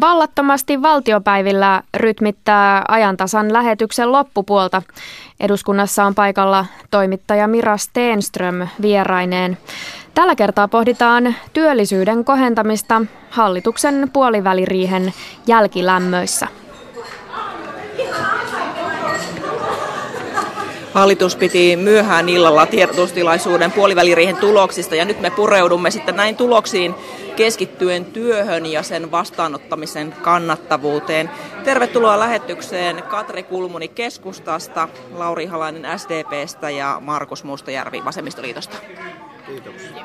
Vallattomasti valtiopäivillä rytmittää ajantasan lähetyksen loppupuolta. Eduskunnassa on paikalla toimittaja Mira Steenström vieraineen. Tällä kertaa pohditaan työllisyyden kohentamista hallituksen puoliväliriihen jälkilämmöissä. Hallitus piti myöhään illalla tiedotustilaisuuden puoliväliriihen tuloksista ja nyt me pureudumme sitten näin tuloksiin keskittyen työhön ja sen vastaanottamisen kannattavuuteen. Tervetuloa lähetykseen Katri Kulmuni keskustasta, Lauri Halainen SDPstä ja Markus Mustajärvi Vasemmistoliitosta. Kiitoksia.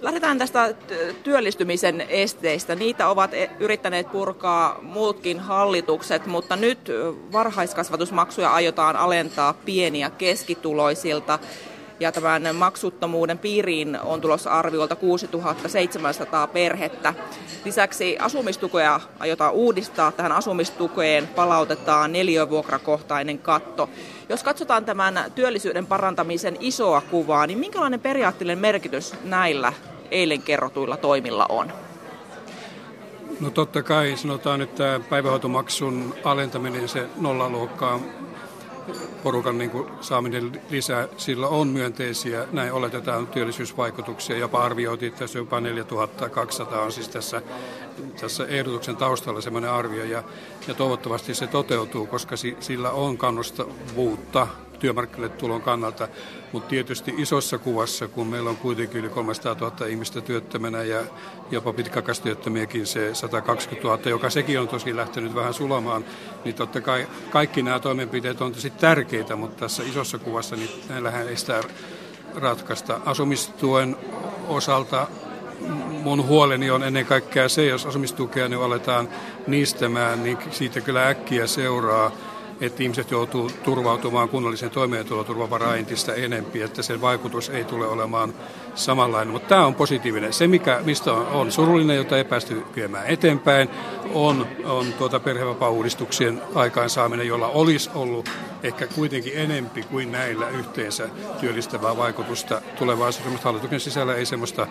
Lähdetään tästä työllistymisen esteistä. Niitä ovat e- yrittäneet purkaa muutkin hallitukset, mutta nyt varhaiskasvatusmaksuja aiotaan alentaa pieni- ja keskituloisilta ja tämän maksuttomuuden piiriin on tulossa arviolta 6700 perhettä. Lisäksi asumistukea aiotaan uudistaa. Tähän asumistukeen palautetaan neliövuokrakohtainen katto. Jos katsotaan tämän työllisyyden parantamisen isoa kuvaa, niin minkälainen periaatteellinen merkitys näillä eilen kerrotuilla toimilla on? No totta kai sanotaan, että päivähoitomaksun alentaminen se nollaluokkaan porukan niin kuin saaminen lisää, sillä on myönteisiä, näin oletetaan työllisyysvaikutuksia, jopa arvioitiin, että tässä jopa 4200 on siis tässä, tässä ehdotuksen taustalla semmoinen arvio, ja, ja toivottavasti se toteutuu, koska si, sillä on kannustavuutta työmarkkinoille tulon kannalta, mutta tietysti isossa kuvassa, kun meillä on kuitenkin yli 300 000 ihmistä työttömänä ja jopa pitkäkastyöttömiäkin se 120 000, joka sekin on tosi lähtenyt vähän sulamaan, niin totta kai kaikki nämä toimenpiteet on tosi tärkeitä, mutta tässä isossa kuvassa niin näillähän ei sitä ratkaista. Asumistuen osalta mun huoleni on ennen kaikkea se, jos asumistukea niin aletaan niistämään, niin siitä kyllä äkkiä seuraa että ihmiset joutuu turvautumaan kunnallisen toimeentuloturvavaraan entistä enempi, että sen vaikutus ei tule olemaan samanlainen. Mutta tämä on positiivinen. Se, mikä, mistä on, on surullinen, jota ei päästy viemään eteenpäin, on, on tuota perhevapaa-uudistuksien aikaansaaminen, jolla olisi ollut ehkä kuitenkin enempi kuin näillä yhteensä työllistävää vaikutusta tulevaisuudessa. Hallituksen sisällä ei semmoista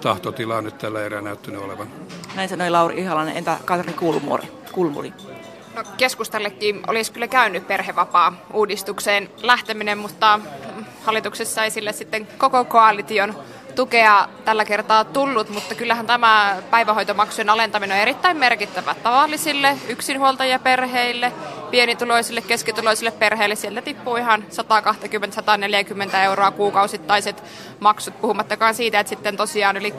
tahtotilaa nyt tällä erää näyttänyt olevan. Näin sanoi Lauri Ihalainen. Entä Katri Kulmuri? Kulmuri? No, keskustallekin olisi kyllä käynyt perhevapaa-uudistukseen lähteminen, mutta hallituksessa ei sille sitten koko koalition tukea tällä kertaa tullut, mutta kyllähän tämä päivähoitomaksujen alentaminen on erittäin merkittävä tavallisille yksinhuoltajaperheille, pienituloisille, keskituloisille perheille. Sieltä tippuu ihan 120-140 euroa kuukausittaiset maksut, puhumattakaan siitä, että sitten tosiaan yli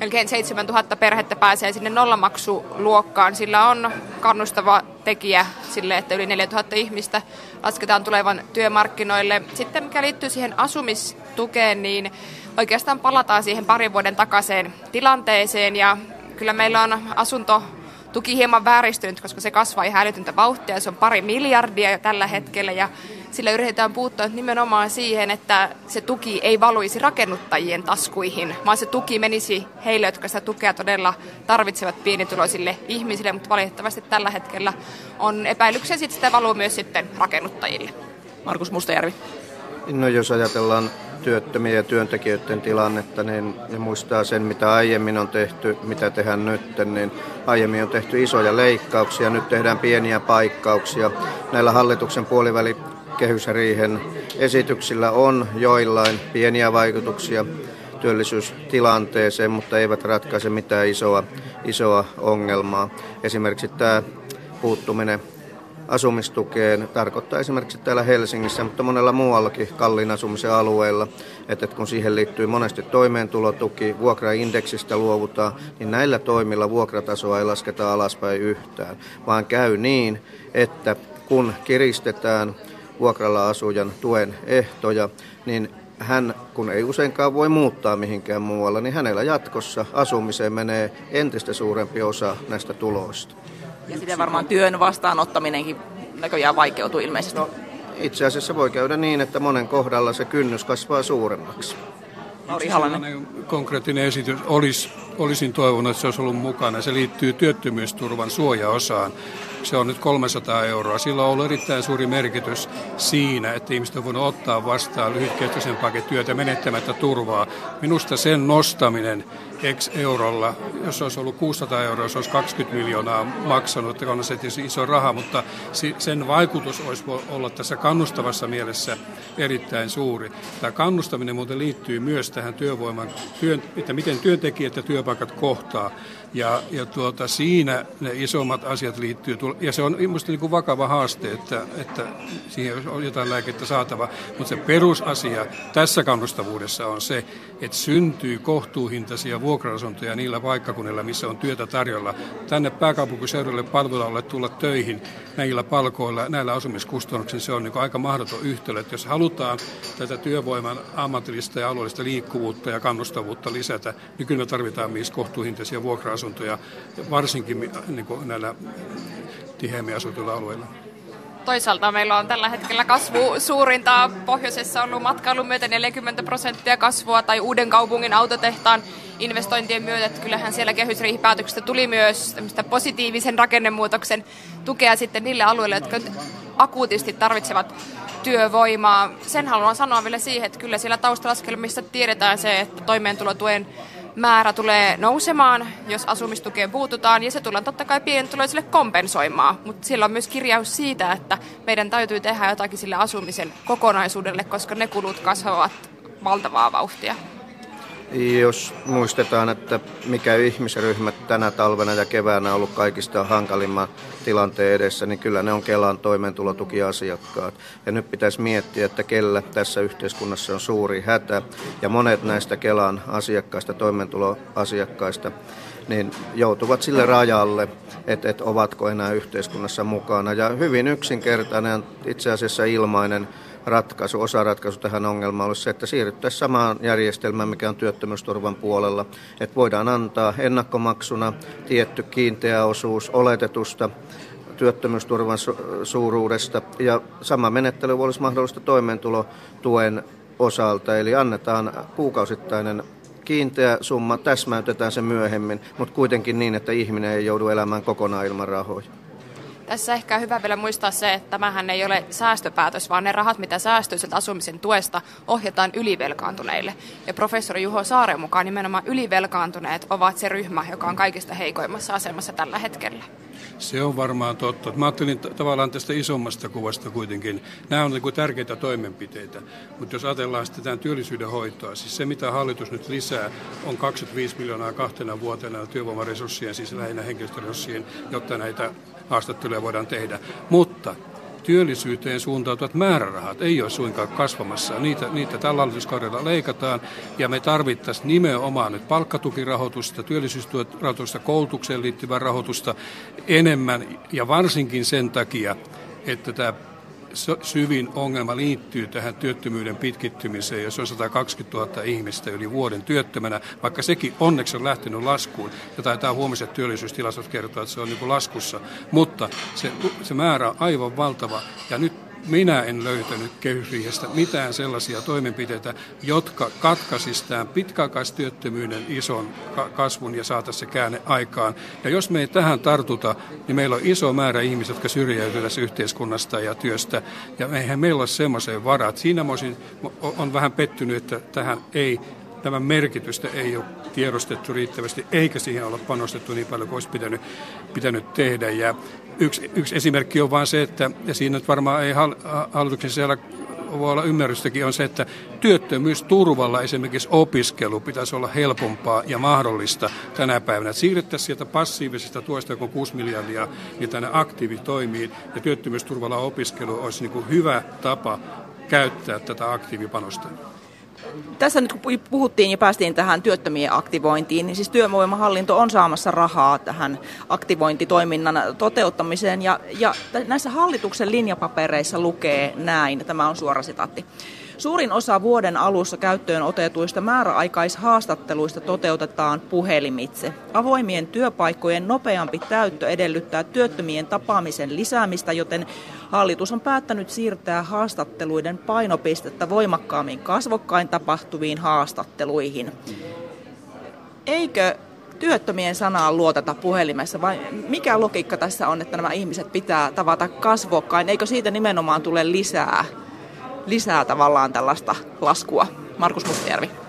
melkein 7000 perhettä pääsee sinne nollamaksuluokkaan. Sillä on kannustava tekijä sille, että yli 4000 ihmistä lasketaan tulevan työmarkkinoille. Sitten mikä liittyy siihen asumistukeen, niin oikeastaan palataan siihen parin vuoden takaiseen tilanteeseen ja kyllä meillä on asunto tuki hieman vääristynyt, koska se kasvaa ihan älytöntä vauhtia. Se on pari miljardia jo tällä hetkellä ja sillä yritetään puuttua nimenomaan siihen, että se tuki ei valuisi rakennuttajien taskuihin, vaan se tuki menisi heille, jotka sitä tukea todella tarvitsevat pienituloisille ihmisille, mutta valitettavasti tällä hetkellä on epäilyksiä, että sitä valuu myös sitten rakennuttajille. Markus Mustajärvi. No jos ajatellaan työttömien ja työntekijöiden tilannetta, niin ne muistaa sen, mitä aiemmin on tehty, mitä tehdään nyt. Niin aiemmin on tehty isoja leikkauksia, nyt tehdään pieniä paikkauksia. Näillä hallituksen puoliväli kehysriihen esityksillä on joillain pieniä vaikutuksia työllisyystilanteeseen, mutta eivät ratkaise mitään isoa, isoa ongelmaa. Esimerkiksi tämä puuttuminen asumistukeen tarkoittaa esimerkiksi täällä Helsingissä, mutta monella muuallakin kalliin asumisen alueella, että kun siihen liittyy monesti toimeentulotuki, vuokraindeksistä luovutaan, niin näillä toimilla vuokratasoa ei lasketa alaspäin yhtään, vaan käy niin, että kun kiristetään vuokralla asujan tuen ehtoja, niin hän, kun ei useinkaan voi muuttaa mihinkään muualla, niin hänellä jatkossa asumiseen menee entistä suurempi osa näistä tuloista. Ja sitten varmaan työn vastaanottaminenkin näköjään vaikeutuu ilmeisesti. No, itse asiassa voi käydä niin, että monen kohdalla se kynnys kasvaa suuremmaksi. Halanen. Konkreettinen esitys olisi, olisin toivonut, että se olisi ollut mukana. Se liittyy työttömyysturvan suojaosaan. Se on nyt 300 euroa. Sillä on ollut erittäin suuri merkitys siinä, että ihmiset on voinut ottaa vastaan lyhytkestoisempaakin työtä menettämättä turvaa. Minusta sen nostaminen X eurolla. Jos olisi ollut 600 euroa, se olisi 20 miljoonaa maksanut, on se tietysti iso raha, mutta sen vaikutus olisi olla tässä kannustavassa mielessä erittäin suuri. Tämä kannustaminen muuten liittyy myös tähän työvoiman, työn, että miten työntekijät ja työpaikat kohtaa. Ja, ja tuota, siinä ne isommat asiat liittyy, ja se on minusta niin vakava haaste, että, että siihen on jotain lääkettä saatava. Mutta se perusasia tässä kannustavuudessa on se, että syntyy kohtuuhintaisia vuokra-asuntoja niillä paikkakunnilla, missä on työtä tarjolla. Tänne pääkaupunkiseudulle palveluille tulla töihin näillä palkoilla, näillä asumiskustannuksilla, se on niin aika mahdoton yhtälö. Että jos halutaan tätä työvoiman ammatillista ja alueellista liikkuvuutta ja kannustavuutta lisätä, niin kyllä me tarvitaan myös kohtuuhintaisia vuokra-asuntoja, varsinkin niin näillä tiheämmin asutuilla alueilla. Toisaalta meillä on tällä hetkellä kasvu suurinta. Pohjoisessa on ollut matkailun myötä 40 prosenttia kasvua tai uuden kaupungin autotehtaan investointien myötä. Että kyllähän siellä kehysriihipäätöksestä tuli myös positiivisen rakennemuutoksen tukea sitten niille alueille, jotka akuutisti tarvitsevat työvoimaa. Sen haluan sanoa vielä siihen, että kyllä siellä taustalaskelmissa tiedetään se, että toimeentulotuen määrä tulee nousemaan, jos asumistukeen puututaan, ja se tullaan totta kai pienituloisille kompensoimaan. Mutta siellä on myös kirjaus siitä, että meidän täytyy tehdä jotakin sille asumisen kokonaisuudelle, koska ne kulut kasvavat valtavaa vauhtia. Jos muistetaan, että mikä ihmisryhmä tänä talvena ja keväänä on ollut kaikista hankalimman tilanteen edessä, niin kyllä ne on Kelan toimeentulotukiasiakkaat. Ja nyt pitäisi miettiä, että kellä tässä yhteiskunnassa on suuri hätä. Ja monet näistä Kelan asiakkaista, toimeentuloasiakkaista, niin joutuvat sille rajalle, että, että ovatko enää yhteiskunnassa mukana. Ja hyvin yksinkertainen, itse asiassa ilmainen ratkaisu, osaratkaisu tähän ongelmaan olisi se, että siirryttäisiin samaan järjestelmään, mikä on työttömyysturvan puolella. Että voidaan antaa ennakkomaksuna tietty kiinteä osuus oletetusta työttömyysturvan su- suuruudesta ja sama menettely olisi mahdollista toimeentulotuen osalta, eli annetaan kuukausittainen kiinteä summa, täsmäytetään se myöhemmin, mutta kuitenkin niin, että ihminen ei joudu elämään kokonaan ilman rahoja. Tässä ehkä on hyvä vielä muistaa se, että tämähän ei ole säästöpäätös, vaan ne rahat, mitä säästyy sieltä asumisen tuesta, ohjataan ylivelkaantuneille. Ja professori Juho Saaren mukaan nimenomaan ylivelkaantuneet ovat se ryhmä, joka on kaikista heikoimmassa asemassa tällä hetkellä. Se on varmaan totta. Mä ajattelin tavallaan tästä isommasta kuvasta kuitenkin. Nämä on niin kuin tärkeitä toimenpiteitä. Mutta jos ajatellaan sitten tämän työllisyyden hoitoa, siis se mitä hallitus nyt lisää on 25 miljoonaa kahtena vuotena työvoimaresurssien, siis lähinnä henkilöstöresurssien, jotta näitä haastatteluja voidaan tehdä. Mutta työllisyyteen suuntautuvat määrärahat ei ole suinkaan kasvamassa. Niitä, niitä tällä hallituskaudella leikataan ja me tarvittaisiin nimenomaan nyt palkkatukirahoitusta, työllisyysrahoitusta, koulutukseen liittyvää rahoitusta enemmän ja varsinkin sen takia, että tämä syvin ongelma liittyy tähän työttömyyden pitkittymiseen, jos on 120 000 ihmistä yli vuoden työttömänä, vaikka sekin onneksi on lähtenyt laskuun, ja taitaa huomiset työllisyystilastot kertoa, että se on niin kuin laskussa, mutta se, se määrä on aivan valtava, ja nyt minä en löytänyt kehysriihestä mitään sellaisia toimenpiteitä, jotka katkaisisivat tämän pitkäaikaistyöttömyyden ison kasvun ja saataisiin se käänne aikaan. Ja jos me ei tähän tartuta, niin meillä on iso määrä ihmisiä, jotka syrjäytyvät tässä yhteiskunnasta ja työstä. Ja eihän meillä ole semmoiseen varat. Siinä olisin, on vähän pettynyt, että tähän ei tämän merkitystä ei ole tiedostettu riittävästi, eikä siihen ole panostettu niin paljon kuin olisi pitänyt, pitänyt tehdä. Ja yksi, yksi esimerkki on vain se, että ja siinä nyt varmaan ei hallituksen siellä voi olla ymmärrystäkin, on se, että työttömyysturvalla esimerkiksi opiskelu pitäisi olla helpompaa ja mahdollista tänä päivänä. Että siirrettäisiin sieltä passiivisesta tuosta, joka on 6 miljardia, niin tänne aktiivitoimiin ja työttömyysturvalla opiskelu olisi niin kuin hyvä tapa käyttää tätä aktiivipanosta. Tässä nyt kun puhuttiin ja päästiin tähän työttömien aktivointiin, niin siis työvoimahallinto on saamassa rahaa tähän aktivointitoiminnan toteuttamiseen. Ja, ja näissä hallituksen linjapapereissa lukee näin, tämä on suora sitaatti. Suurin osa vuoden alussa käyttöön otetuista määräaikaishaastatteluista toteutetaan puhelimitse. Avoimien työpaikkojen nopeampi täyttö edellyttää työttömien tapaamisen lisäämistä, joten hallitus on päättänyt siirtää haastatteluiden painopistettä voimakkaammin kasvokkain tapahtuviin haastatteluihin. Eikö työttömien sanaan luoteta puhelimessa vai mikä logiikka tässä on, että nämä ihmiset pitää tavata kasvokkain? Eikö siitä nimenomaan tule lisää lisää tavallaan tällaista laskua. Markus Mustajärvi.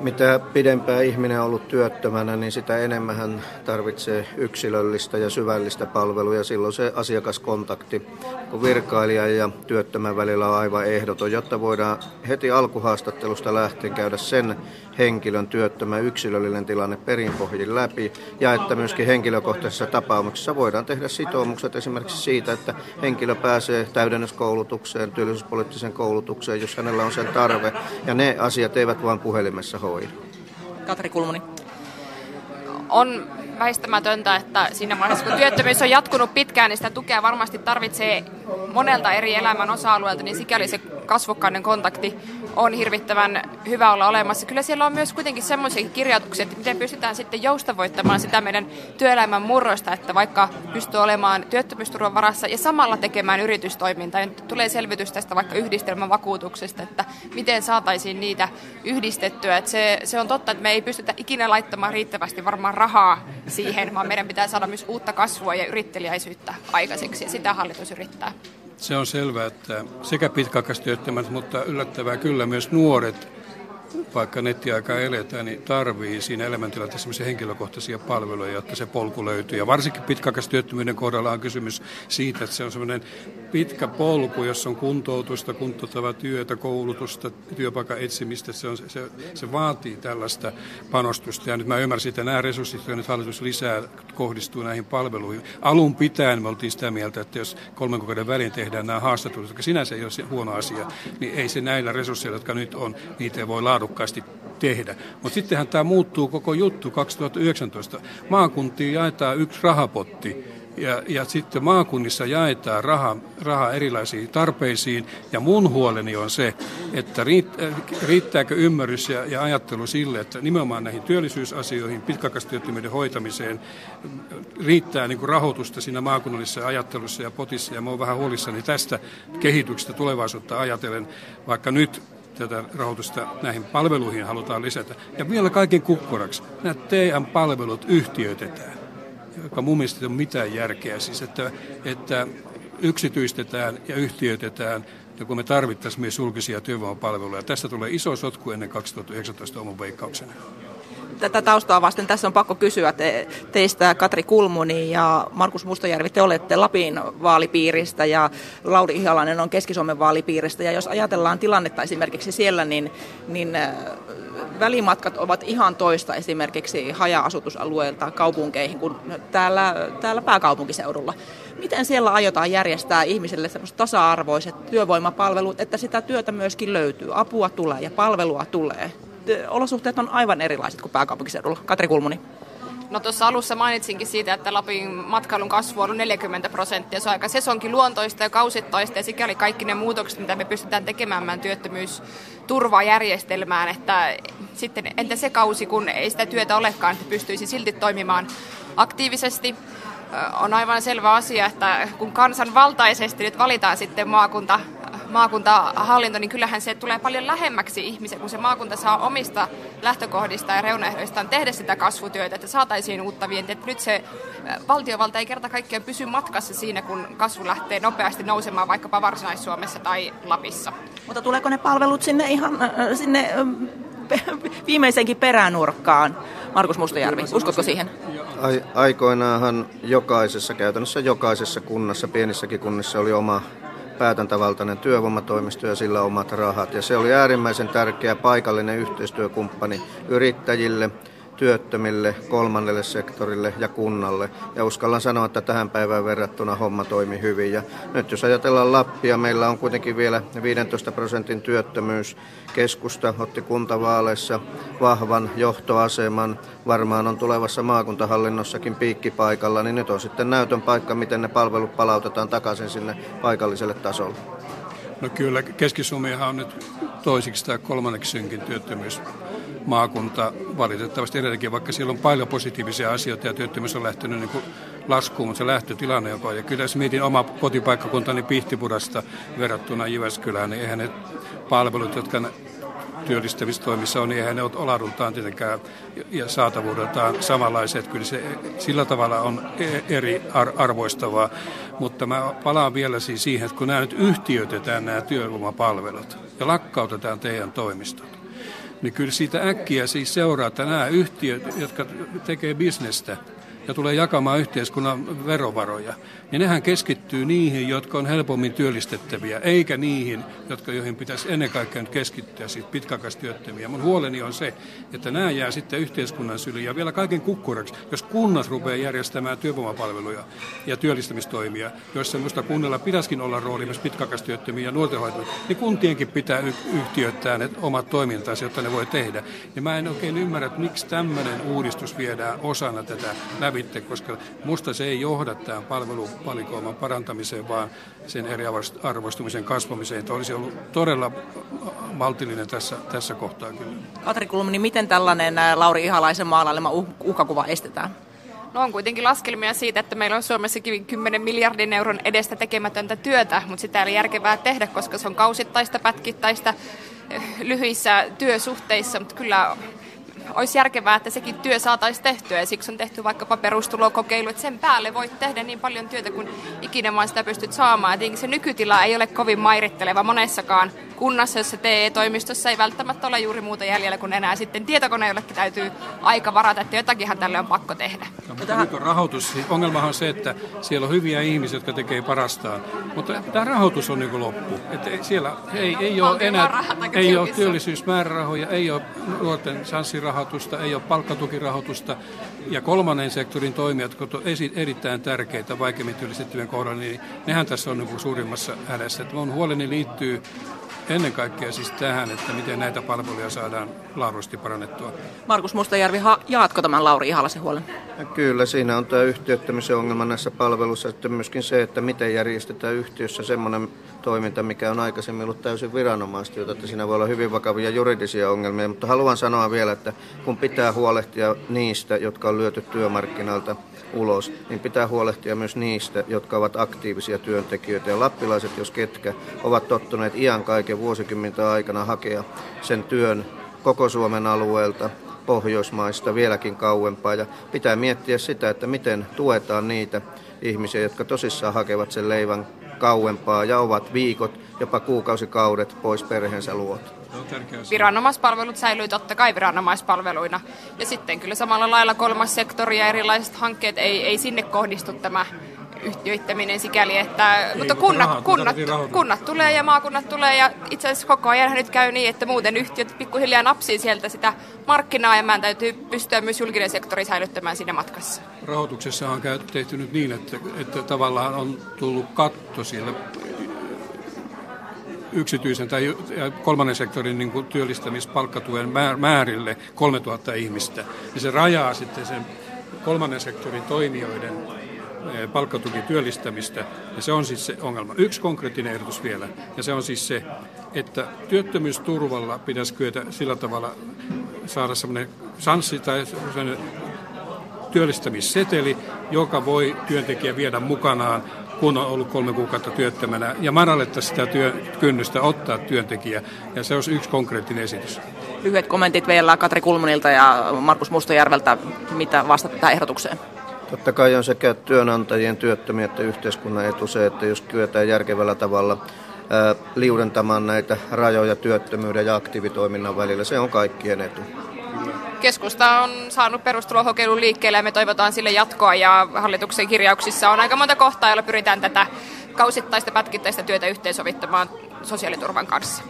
Mitä pidempään ihminen on ollut työttömänä, niin sitä enemmän hän tarvitsee yksilöllistä ja syvällistä palvelua. Silloin se asiakaskontakti kun virkailija ja työttömän välillä on aivan ehdoton, jotta voidaan heti alkuhaastattelusta lähtien käydä sen henkilön työttömän yksilöllinen tilanne perinpohjin läpi ja että myöskin henkilökohtaisissa tapauksissa voidaan tehdä sitoumukset esimerkiksi siitä, että henkilö pääsee täydennyskoulutukseen, työllisyyspoliittiseen koulutukseen, jos hänellä on sen tarve ja ne asiat eivät vain puhelimessa hoida. Katri Kulmuni. On väistämätöntä, että siinä vaiheessa kun työttömyys on jatkunut pitkään, niin sitä tukea varmasti tarvitsee monelta eri elämän osa-alueelta, niin sikäli se kasvokkainen kontakti on hirvittävän hyvä olla olemassa. Kyllä siellä on myös kuitenkin semmoisia kirjoituksia, että miten pystytään sitten joustavoittamaan sitä meidän työelämän murroista, että vaikka pystyy olemaan työttömyysturvan varassa ja samalla tekemään yritystoimintaa. Ja tulee selvitys tästä vaikka yhdistelmän vakuutuksesta, että miten saataisiin niitä yhdistettyä. Että se, se on totta, että me ei pystytä ikinä laittamaan riittävästi varmaan rahaa siihen, vaan meidän pitää saada myös uutta kasvua ja yrittelijäisyyttä aikaiseksi. Ja sitä hallitus yrittää. Se on selvää, että sekä pitkäaikaistyöttömät, mutta yllättävää kyllä myös nuoret vaikka nettiaikaa eletään, niin tarvii siinä elämäntilanteessa henkilökohtaisia palveluja, jotta se polku löytyy. Ja varsinkin pitkäaikaistyöttömyyden kohdalla on kysymys siitä, että se on semmoinen pitkä polku, jossa on kuntoutusta, kuntouttavaa työtä, koulutusta, työpaikan etsimistä. Se, on, se, se vaatii tällaista panostusta. Ja nyt mä ymmärsin, että nämä resurssit, joita nyt hallitus lisää, kohdistuu näihin palveluihin. Alun pitäen me oltiin sitä mieltä, että jos kolmen kuukauden väliin tehdään nämä haastattelut, jotka sinänsä ei ole huono asia, niin ei se näillä resursseilla, jotka nyt on, niitä ei voi laadukkaasti tehdä. Mutta sittenhän tämä muuttuu koko juttu 2019. Maakuntiin jaetaan yksi rahapotti ja, ja sitten maakunnissa jaetaan raha, raha erilaisiin tarpeisiin. Ja mun huoleni on se, että riittääkö ymmärrys ja, ja ajattelu sille, että nimenomaan näihin työllisyysasioihin, pitkäaikaistyöttömyyden hoitamiseen riittää niin kuin rahoitusta siinä maakunnallisessa ajattelussa ja potissa. Ja mä oon vähän huolissani tästä kehityksestä tulevaisuutta ajatellen, vaikka nyt tätä rahoitusta näihin palveluihin halutaan lisätä. Ja vielä kaiken kukkuraksi, nämä TM-palvelut yhtiöitetään joka mun mielestä ei ole mitään järkeä. Siis että, että yksityistetään ja yhtiöitetään, ja kun me tarvittaisiin myös julkisia työvoimapalveluja. Tästä tulee iso sotku ennen 2019 oman veikkauksena tätä taustaa vasten tässä on pakko kysyä te, teistä Katri Kulmuni ja Markus Mustajärvi, te olette Lapin vaalipiiristä ja Lauri Ihalainen on Keski-Suomen vaalipiiristä ja jos ajatellaan tilannetta esimerkiksi siellä, niin, niin välimatkat ovat ihan toista esimerkiksi haja-asutusalueelta kaupunkeihin kuin täällä, täällä pääkaupunkiseudulla. Miten siellä aiotaan järjestää ihmisille tasa-arvoiset työvoimapalvelut, että sitä työtä myöskin löytyy, apua tulee ja palvelua tulee? Olosuhteet on aivan erilaiset kuin pääkaupunkiseudulla. Katri Kulmuni. No tuossa alussa mainitsinkin siitä, että Lapin matkailun kasvu on 40 prosenttia. Se on aika sesonkin luontoista ja kausittaista ja sikäli kaikki ne muutokset, mitä me pystytään tekemään meidän työttömyysturvajärjestelmään, että sitten entä se kausi, kun ei sitä työtä olekaan, että pystyisi silti toimimaan aktiivisesti on aivan selvä asia, että kun kansanvaltaisesti nyt valitaan sitten maakunta maakuntahallinto, niin kyllähän se tulee paljon lähemmäksi ihmisiä, kun se maakunta saa omista lähtökohdista ja reunaehdoistaan tehdä sitä kasvutyötä, että saataisiin uutta vientiä. Että nyt se valtiovalta ei kerta kaikkiaan pysy matkassa siinä, kun kasvu lähtee nopeasti nousemaan vaikkapa Varsinais-Suomessa tai Lapissa. Mutta tuleeko ne palvelut sinne ihan sinne viimeisenkin peränurkkaan? Markus Mustajärvi, uskotko siihen? Aikoinaanhan jokaisessa, käytännössä jokaisessa kunnassa, pienissäkin kunnissa oli oma päätäntävaltainen työvoimatoimisto ja sillä omat rahat. Ja se oli äärimmäisen tärkeä paikallinen yhteistyökumppani yrittäjille, työttömille, kolmannelle sektorille ja kunnalle. Ja uskallan sanoa, että tähän päivään verrattuna homma toimi hyvin. Ja nyt jos ajatellaan Lappia, meillä on kuitenkin vielä 15 prosentin työttömyys. Keskusta otti kuntavaaleissa vahvan johtoaseman. Varmaan on tulevassa maakuntahallinnossakin piikkipaikalla, niin nyt on sitten näytön paikka, miten ne palvelut palautetaan takaisin sinne paikalliselle tasolle. No kyllä, keski on nyt toisiksi tai kolmanneksi synkin työttömyys maakunta valitettavasti edelleenkin, vaikka siellä on paljon positiivisia asioita ja työttömyys on lähtenyt niin laskuun, mutta se lähtötilanne joka on. Ja kyllä jos mietin oma kotipaikkakuntani Pihtipudasta verrattuna Jyväskylään, niin eihän ne palvelut, jotka työllistämistoimissa on, niin eihän ne ole olaadultaan tietenkään ja saatavuudeltaan samanlaiset. Kyllä se sillä tavalla on e- eri arvoistavaa. Mutta mä palaan vielä siis siihen, että kun nämä nyt yhtiöitetään nämä työvoimapalvelut ja lakkautetaan teidän toimistot, niin kyllä siitä äkkiä siis seuraa, että nämä yhtiöt, jotka tekee bisnestä, ja tulee jakamaan yhteiskunnan verovaroja, niin nehän keskittyy niihin, jotka on helpommin työllistettäviä, eikä niihin, jotka, joihin pitäisi ennen kaikkea nyt keskittyä, siis pitkäaikaistyöttömiä. Mun huoleni on se, että nämä jää sitten yhteiskunnan syliin ja vielä kaiken kukkuraksi, jos kunnat rupeaa järjestämään työvoimapalveluja ja työllistämistoimia, joissa minusta kunnilla pitäisikin olla rooli myös pitkäaikaistyöttömiä ja nuorten hoitoja, niin kuntienkin pitää yhtiöittää ne omat toimintansa, jotta ne voi tehdä. Ja mä en oikein ymmärrä, että miksi tämmöinen uudistus viedään osana tätä lävitte, koska musta se ei johda tähän palveluvalikoiman parantamiseen, vaan sen eriarvoistumisen kasvamiseen. Että olisi ollut todella maltillinen tässä, tässä kohtaa kyllä. Katri Kulmuni, niin miten tällainen Lauri Ihalaisen maalailema uhkakuva estetään? No on kuitenkin laskelmia siitä, että meillä on Suomessakin 10 miljardin euron edestä tekemätöntä työtä, mutta sitä ei ole järkevää tehdä, koska se on kausittaista, pätkittäistä, lyhyissä työsuhteissa, mutta kyllä olisi järkevää, että sekin työ saataisiin tehtyä ja siksi on tehty vaikkapa perustulokokeilu, että sen päälle voit tehdä niin paljon työtä kuin ikinä vaan sitä pystyt saamaan. Ja se nykytila ei ole kovin mairitteleva monessakaan kunnassa, jossa TE-toimistossa ei välttämättä ole juuri muuta jäljellä kuin enää sitten tietokoneellekin täytyy aika varata, että jotakinhan tälle on pakko tehdä. No, mutta nyt on rahoitus. Ongelmahan on se, että siellä on hyviä ihmisiä, jotka tekee parastaan, mutta tämä rahoitus on niin loppu. Että siellä ei, ei ole enää ei ole työllisyysmäärärahoja, ei ole nuorten chanssirahoitusta, ei ole palkkatukirahoitusta ja kolmannen sektorin toimijat, jotka ovat erittäin tärkeitä vaikeimmin työllistettyjen kohdalla, niin nehän tässä on niin suurimmassa hädässä. Että mun huoleni liittyy ennen kaikkea siis tähän, että miten näitä palveluja saadaan laadullisesti parannettua. Markus Mustajärvi, jaatko tämän Lauri Ihalaisen huolen? Kyllä, siinä on tämä yhtiöittämisen ongelma näissä palveluissa, että myöskin se, että miten järjestetään yhtiössä semmoinen toiminta, mikä on aikaisemmin ollut täysin viranomaista, että siinä voi olla hyvin vakavia juridisia ongelmia, mutta haluan sanoa vielä, että kun pitää huolehtia niistä, jotka on lyöty työmarkkinalta ulos, niin pitää huolehtia myös niistä, jotka ovat aktiivisia työntekijöitä. Ja lappilaiset, jos ketkä, ovat tottuneet iän kaiken vuosikymmentä aikana hakea sen työn koko Suomen alueelta, Pohjoismaista vieläkin kauempaa. Ja pitää miettiä sitä, että miten tuetaan niitä ihmisiä, jotka tosissaan hakevat sen leivän kauempaa ja ovat viikot, jopa kuukausikaudet pois perheensä luota. Viranomaispalvelut säilyy totta kai viranomaispalveluina. Ja sitten kyllä samalla lailla kolmas sektori ja erilaiset hankkeet ei, ei sinne kohdistu tämä yhtiöittäminen sikäli, että ei, mutta kunnat, rahat, kunnat, kunnat tulee ja maakunnat tulee ja itse asiassa koko ajan nyt käy niin, että muuten yhtiöt pikkuhiljaa napsii sieltä sitä markkinaa ja meidän täytyy pystyä myös julkinen sektori säilyttämään siinä matkassa. Rahoituksessa on tehty nyt niin, että, että tavallaan on tullut katto siellä yksityisen tai kolmannen sektorin niin kuin työllistämispalkkatuen määrille 3000 ihmistä. Ja se rajaa sitten sen kolmannen sektorin toimijoiden eh, palkkatuki työllistämistä, ja se on siis se ongelma. Yksi konkreettinen ehdotus vielä, ja se on siis se, että työttömyysturvalla pitäisi kyetä sillä tavalla saada semmoinen sanssi tai työllistämisseteli, joka voi työntekijä viedä mukanaan kun on ollut kolme kuukautta työttömänä, ja madalletta sitä työ, kynnystä ottaa työntekijä, ja se olisi yksi konkreettinen esitys. Lyhyet kommentit vielä Katri Kulmunilta ja Markus Mustojärveltä, mitä vastaat tähän ehdotukseen? Totta kai on sekä työnantajien, työttömien että yhteiskunnan etu se, että jos kyetään järkevällä tavalla liudentamaan näitä rajoja työttömyyden ja aktiivitoiminnan välillä, se on kaikkien etu. Keskusta on saanut perustulokokeilun liikkeelle ja me toivotaan sille jatkoa ja hallituksen kirjauksissa on aika monta kohtaa, joilla pyritään tätä kausittaista pätkittäistä työtä yhteensovittamaan sosiaaliturvan kanssa.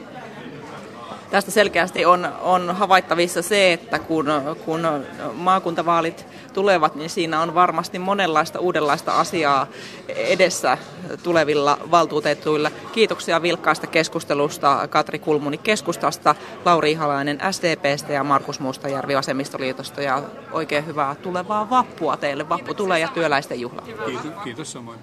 Tästä selkeästi on, on havaittavissa se, että kun, kun maakuntavaalit tulevat, niin siinä on varmasti monenlaista uudenlaista asiaa edessä tulevilla valtuutetuilla. Kiitoksia vilkkaasta keskustelusta Katri Kulmuni keskustasta, Lauri Ihalainen SDPstä ja Markus Mustajärvi Vasemmistoliitosta ja oikein hyvää tulevaa vappua teille. Vappu tulee ja työläisten juhla. Kiitos, kiitos samoin.